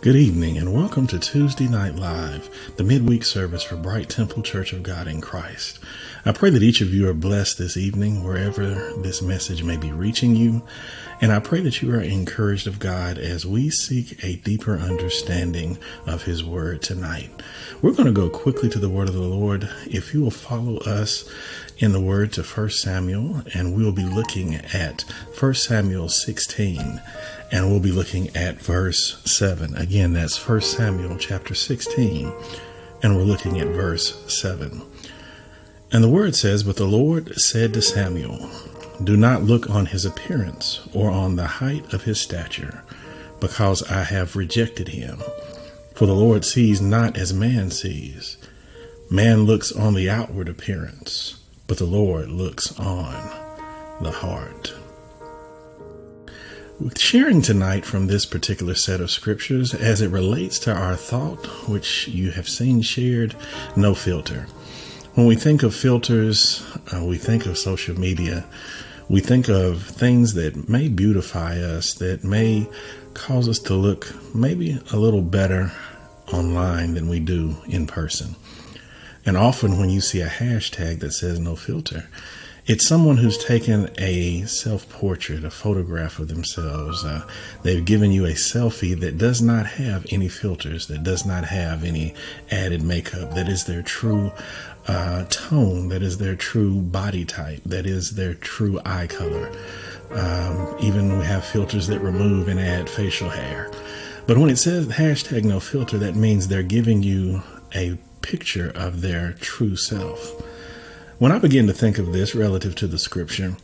Good evening and welcome to Tuesday Night Live, the midweek service for Bright Temple Church of God in Christ. I pray that each of you are blessed this evening wherever this message may be reaching you, and I pray that you are encouraged of God as we seek a deeper understanding of His Word tonight. We're going to go quickly to the Word of the Lord. If you will follow us in the Word to 1 Samuel, and we'll be looking at 1 Samuel 16 and we'll be looking at verse 7. Again, that's 1 Samuel chapter 16, and we're looking at verse 7. And the word says, But the Lord said to Samuel, Do not look on his appearance or on the height of his stature, because I have rejected him. For the Lord sees not as man sees. Man looks on the outward appearance, but the Lord looks on the heart sharing tonight from this particular set of scriptures as it relates to our thought, which you have seen shared, no filter. When we think of filters, uh, we think of social media, we think of things that may beautify us, that may cause us to look maybe a little better online than we do in person. And often when you see a hashtag that says no filter, it's someone who's taken a self portrait, a photograph of themselves. Uh, they've given you a selfie that does not have any filters, that does not have any added makeup, that is their true uh, tone, that is their true body type, that is their true eye color. Um, even we have filters that remove and add facial hair. But when it says hashtag no filter, that means they're giving you a picture of their true self. When I begin to think of this relative to the scripture,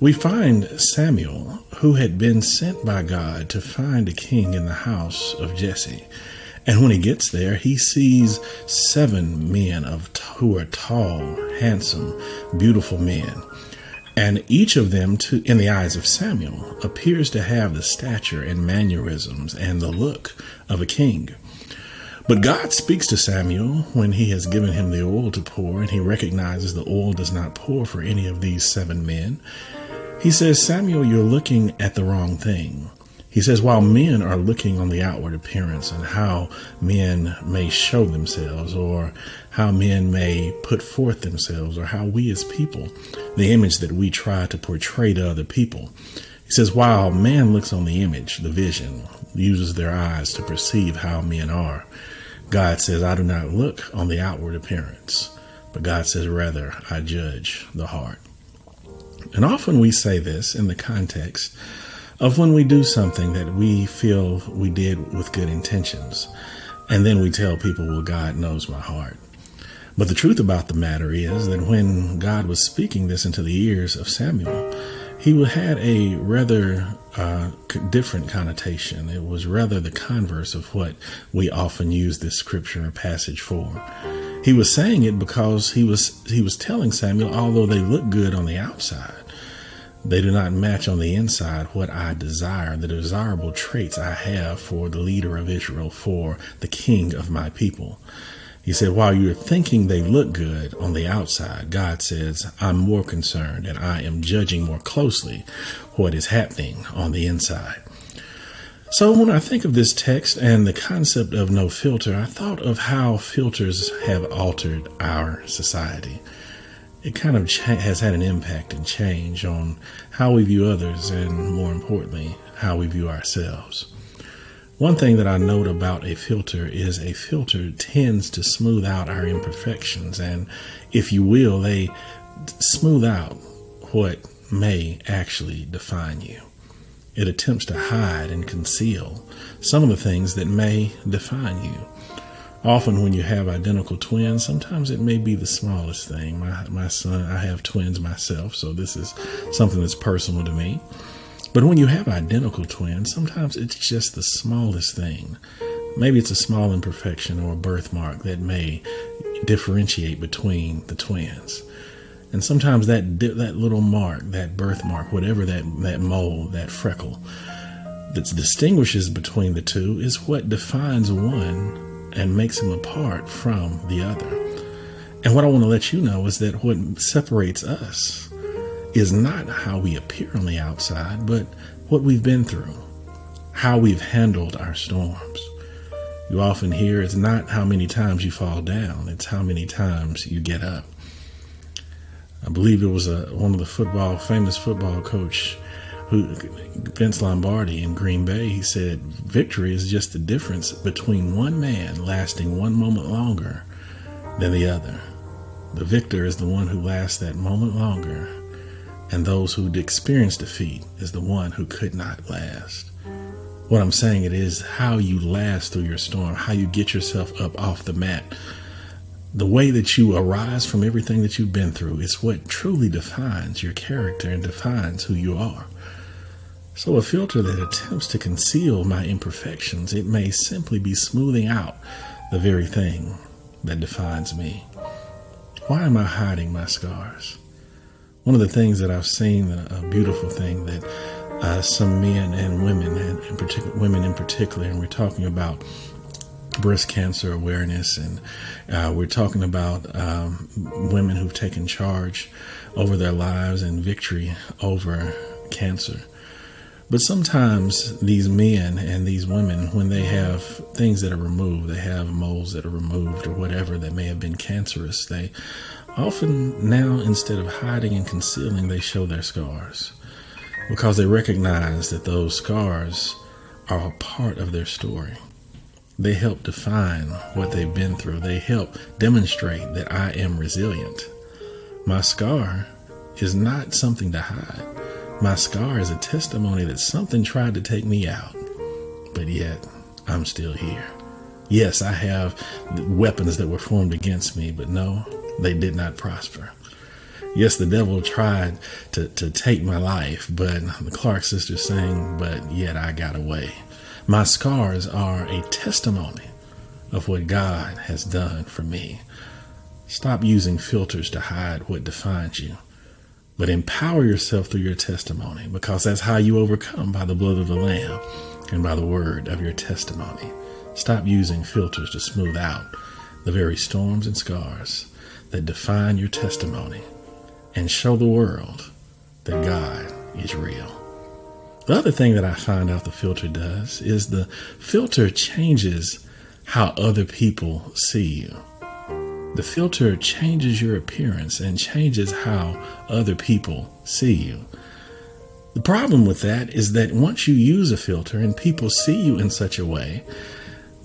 we find Samuel, who had been sent by God to find a king in the house of Jesse. And when he gets there, he sees seven men of who are tall, handsome, beautiful men. And each of them, to, in the eyes of Samuel, appears to have the stature and mannerisms and the look of a king. But God speaks to Samuel when he has given him the oil to pour, and he recognizes the oil does not pour for any of these seven men. He says, Samuel, you're looking at the wrong thing. He says, while men are looking on the outward appearance and how men may show themselves, or how men may put forth themselves, or how we as people, the image that we try to portray to other people, he says, while man looks on the image, the vision, uses their eyes to perceive how men are, God says, I do not look on the outward appearance, but God says, rather, I judge the heart. And often we say this in the context of when we do something that we feel we did with good intentions, and then we tell people, well, God knows my heart. But the truth about the matter is that when God was speaking this into the ears of Samuel, he had a rather uh, different connotation. It was rather the converse of what we often use this scripture or passage for. He was saying it because he was he was telling Samuel, although they look good on the outside, they do not match on the inside what I desire, the desirable traits I have for the leader of Israel, for the king of my people. He said, while you're thinking they look good on the outside, God says, I'm more concerned and I am judging more closely what is happening on the inside. So when I think of this text and the concept of no filter, I thought of how filters have altered our society. It kind of cha- has had an impact and change on how we view others and, more importantly, how we view ourselves. One thing that I note about a filter is a filter tends to smooth out our imperfections, and if you will, they smooth out what may actually define you. It attempts to hide and conceal some of the things that may define you. Often, when you have identical twins, sometimes it may be the smallest thing. My, my son, I have twins myself, so this is something that's personal to me. But when you have identical twins, sometimes it's just the smallest thing. Maybe it's a small imperfection or a birthmark that may differentiate between the twins. And sometimes that that little mark, that birthmark, whatever that that mole, that freckle that distinguishes between the two is what defines one and makes him apart from the other. And what I want to let you know is that what separates us is not how we appear on the outside, but what we've been through, how we've handled our storms, You often hear it's not how many times you fall down, it's how many times you get up. I believe it was a, one of the football, famous football coach who Vince Lombardi in Green Bay, he said, victory is just the difference between one man lasting one moment longer than the other. The victor is the one who lasts that moment longer, and those who experience defeat is the one who could not last. What I'm saying it is how you last through your storm, how you get yourself up off the mat. The way that you arise from everything that you've been through is what truly defines your character and defines who you are. So, a filter that attempts to conceal my imperfections, it may simply be smoothing out the very thing that defines me. Why am I hiding my scars? One of the things that I've seen, a beautiful thing that uh, some men and women, and in particular, women in particular, and we're talking about breast cancer awareness, and uh, we're talking about um, women who've taken charge over their lives and victory over cancer. But sometimes these men and these women, when they have things that are removed, they have moles that are removed or whatever that may have been cancerous, they often now, instead of hiding and concealing, they show their scars because they recognize that those scars are a part of their story. They help define what they've been through, they help demonstrate that I am resilient. My scar is not something to hide. My scar is a testimony that something tried to take me out, but yet I'm still here. Yes, I have weapons that were formed against me, but no, they did not prosper. Yes, the devil tried to, to take my life, but the Clark sisters saying, but yet I got away. My scars are a testimony of what God has done for me. Stop using filters to hide what defines you. But empower yourself through your testimony because that's how you overcome by the blood of the Lamb and by the word of your testimony. Stop using filters to smooth out the very storms and scars that define your testimony and show the world that God is real. The other thing that I find out the filter does is the filter changes how other people see you. The filter changes your appearance and changes how other people see you. The problem with that is that once you use a filter and people see you in such a way,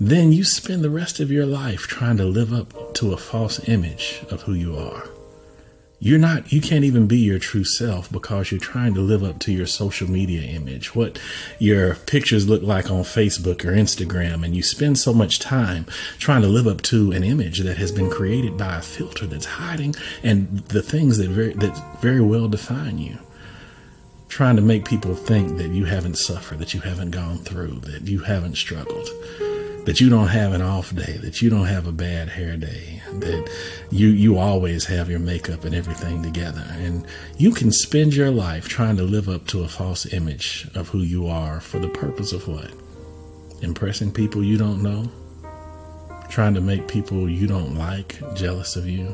then you spend the rest of your life trying to live up to a false image of who you are you're not you can't even be your true self because you're trying to live up to your social media image what your pictures look like on facebook or instagram and you spend so much time trying to live up to an image that has been created by a filter that's hiding and the things that very that very well define you. Trying to make people think that you haven't suffered that you haven't gone through that you haven't struggled that you don't have an off day, that you don't have a bad hair day, that you you always have your makeup and everything together. And you can spend your life trying to live up to a false image of who you are for the purpose of what? Impressing people you don't know? Trying to make people you don't like jealous of you?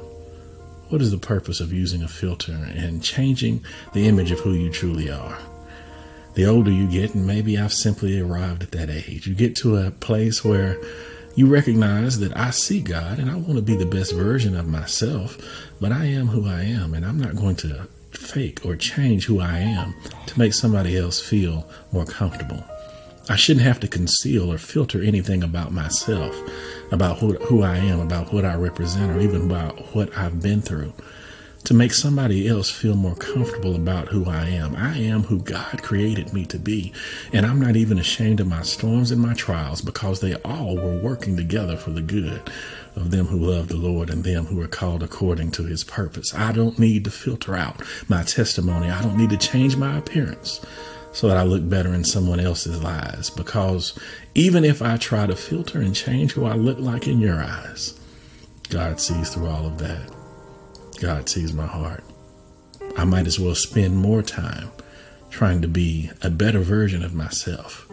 What is the purpose of using a filter and changing the image of who you truly are? The older you get, and maybe I've simply arrived at that age, you get to a place where you recognize that I see God and I want to be the best version of myself, but I am who I am, and I'm not going to fake or change who I am to make somebody else feel more comfortable. I shouldn't have to conceal or filter anything about myself, about who, who I am, about what I represent, or even about what I've been through to make somebody else feel more comfortable about who I am. I am who God created me to be, and I'm not even ashamed of my storms and my trials because they all were working together for the good of them who love the Lord and them who are called according to his purpose. I don't need to filter out my testimony. I don't need to change my appearance so that I look better in someone else's eyes because even if I try to filter and change who I look like in your eyes, God sees through all of that. God sees my heart. I might as well spend more time trying to be a better version of myself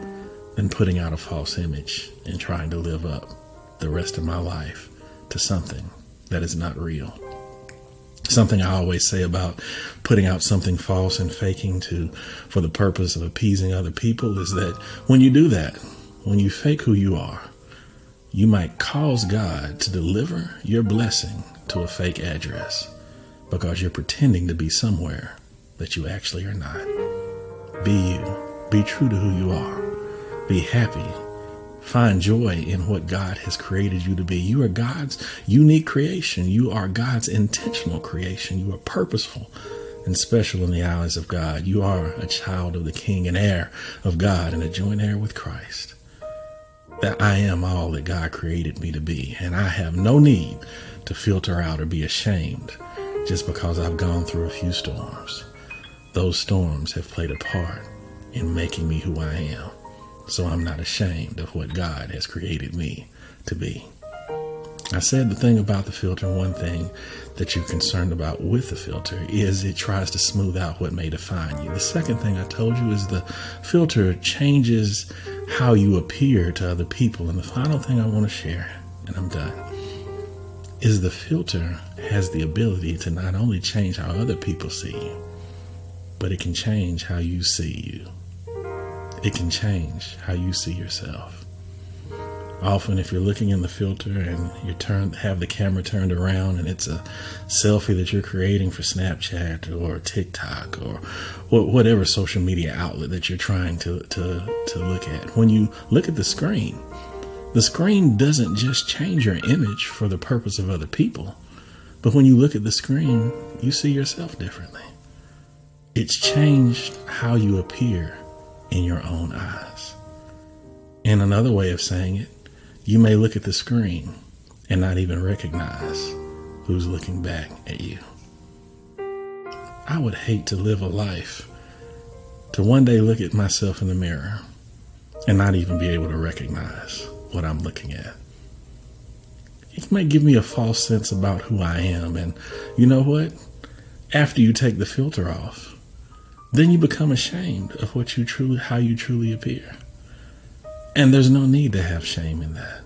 than putting out a false image and trying to live up the rest of my life to something that is not real. Something I always say about putting out something false and faking to for the purpose of appeasing other people is that when you do that, when you fake who you are, you might cause God to deliver your blessing to a fake address because you're pretending to be somewhere that you actually are not. Be you. Be true to who you are. Be happy. Find joy in what God has created you to be. You are God's unique creation. You are God's intentional creation. You are purposeful and special in the eyes of God. You are a child of the King and heir of God and a joint heir with Christ. That I am all that God created me to be, and I have no need to filter out or be ashamed just because I've gone through a few storms. Those storms have played a part in making me who I am, so I'm not ashamed of what God has created me to be. I said the thing about the filter, one thing that you're concerned about with the filter is it tries to smooth out what may define you. The second thing I told you is the filter changes how you appear to other people. And the final thing I want to share, and I'm done, is the filter has the ability to not only change how other people see you, but it can change how you see you. It can change how you see yourself. Often, if you're looking in the filter and you turn have the camera turned around and it's a selfie that you're creating for Snapchat or TikTok or whatever social media outlet that you're trying to to to look at, when you look at the screen, the screen doesn't just change your image for the purpose of other people, but when you look at the screen, you see yourself differently. It's changed how you appear in your own eyes. And another way of saying it you may look at the screen and not even recognize who's looking back at you. I would hate to live a life to one day look at myself in the mirror and not even be able to recognize what I'm looking at. It might give me a false sense about who I am. And you know what? After you take the filter off, then you become ashamed of what you truly, how you truly appear. And there's no need to have shame in that.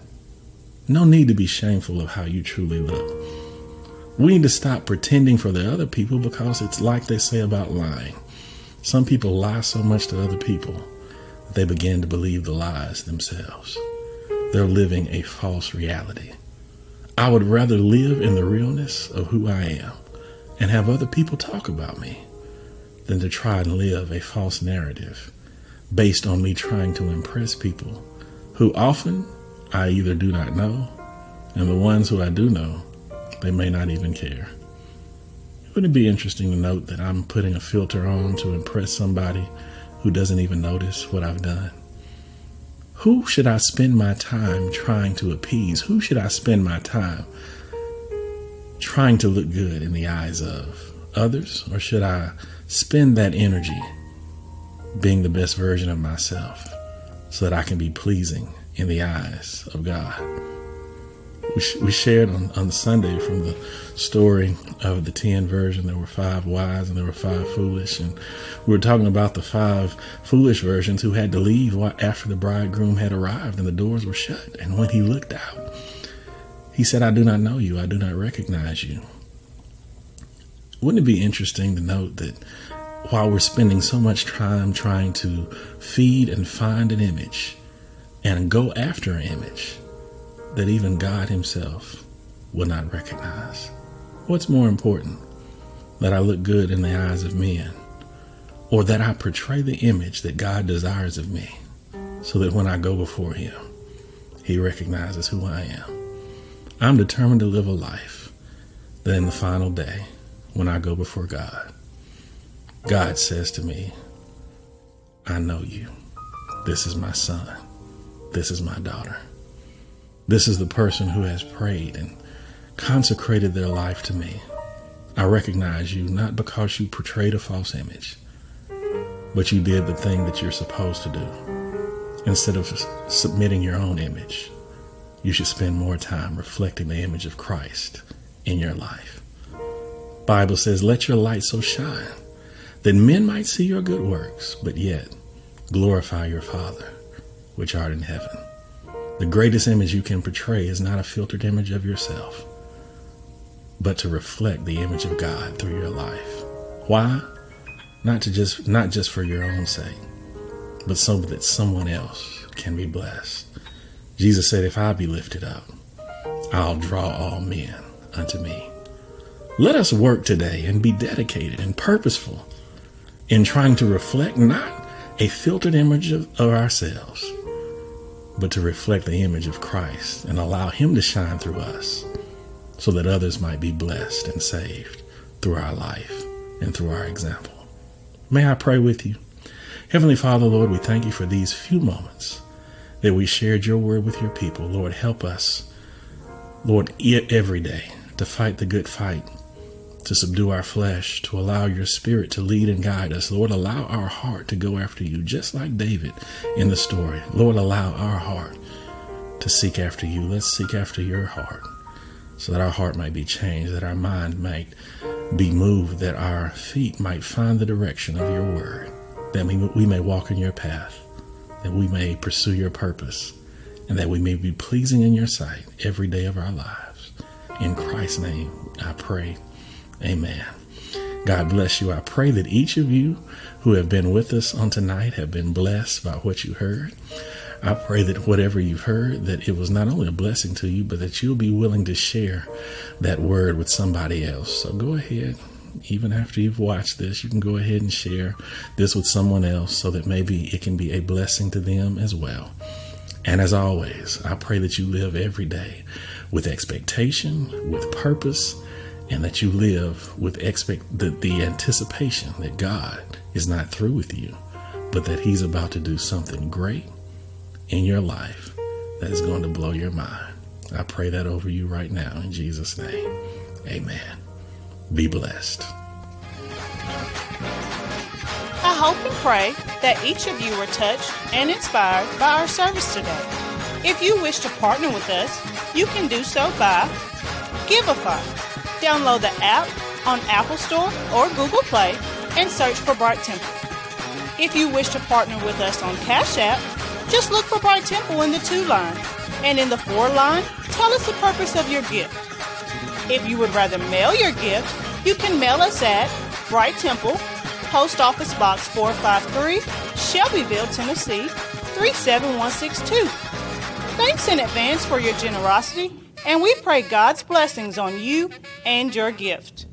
No need to be shameful of how you truly look. We need to stop pretending for the other people because it's like they say about lying. Some people lie so much to other people that they begin to believe the lies themselves. They're living a false reality. I would rather live in the realness of who I am and have other people talk about me than to try and live a false narrative based on me trying to impress people who often I either do not know, and the ones who I do know, they may not even care. Wouldn't it be interesting to note that I'm putting a filter on to impress somebody who doesn't even notice what I've done? Who should I spend my time trying to appease? Who should I spend my time trying to look good in the eyes of? Others? Or should I spend that energy being the best version of myself so that I can be pleasing in the eyes of God. We, we shared on, on Sunday from the story of the 10 version. There were five wise and there were five foolish. And we were talking about the five foolish versions who had to leave after the bridegroom had arrived and the doors were shut. And when he looked out, he said, I do not know you. I do not recognize you. Wouldn't it be interesting to note that while we're spending so much time trying to feed and find an image and go after an image that even God Himself will not recognize? What's more important, that I look good in the eyes of men, or that I portray the image that God desires of me, so that when I go before Him, He recognizes who I am? I'm determined to live a life that in the final day, when I go before God, God says to me, I know you. This is my son. This is my daughter. This is the person who has prayed and consecrated their life to me. I recognize you not because you portrayed a false image, but you did the thing that you're supposed to do. Instead of submitting your own image, you should spend more time reflecting the image of Christ in your life. Bible says, "Let your light so shine that men might see your good works, but yet glorify your Father which art in heaven. The greatest image you can portray is not a filtered image of yourself, but to reflect the image of God through your life. Why? Not to just not just for your own sake, but so that someone else can be blessed. Jesus said, If I be lifted up, I'll draw all men unto me. Let us work today and be dedicated and purposeful in trying to reflect not a filtered image of, of, ourselves, but to reflect the image of Christ and allow Him to shine through us so that others might be blessed and saved through our life and through our example. May I pray with you? Heavenly Father, Lord, we thank you for these few moments that we shared your word with your people. Lord, help us, Lord, every day to fight the good fight, to subdue our flesh, to allow your spirit to lead and guide us. Lord, allow our heart to go after you, just like David in the story. Lord, allow our heart to seek after you. Let's seek after your heart so that our heart might be changed, that our mind might be moved, that our feet might find the direction of your word, that we, may walk in your path, that we may pursue your purpose, and that we may be pleasing in your sight every day of our lives. In Christ's name, I pray. Amen. God bless you. I pray that each of you who have been with us on tonight have been blessed by what you heard. I pray that whatever you've heard, that it was not only a blessing to you, but that you'll be willing to share that word with somebody else. So go ahead, even after you've watched this, you can go ahead and share this with someone else so that maybe it can be a blessing to them as well. And as always, I pray that you live every day with expectation, with purpose, and that you live with expect the, the anticipation that God is not through with you, but that He's about to do something great in your life that is going to blow your mind. I pray that over you right now in Jesus' name. Amen. Be blessed. I hope and pray that each of you were touched and inspired by our service today. If you wish to partner with us, you can do so by Givelify. Download the app on Apple Store or Google Play and search for Bright Temple. If you wish to partner with us on Cash App, just look for Bright Temple in the to line, and in the for line, tell us the purpose of your gift. If you would rather mail your gift, you can mail us at Bright Temple, Post Office Box 453, Shelbyville, Tennessee 37162. Thanks in advance for your generosity, and we pray God's blessings on you and your gift.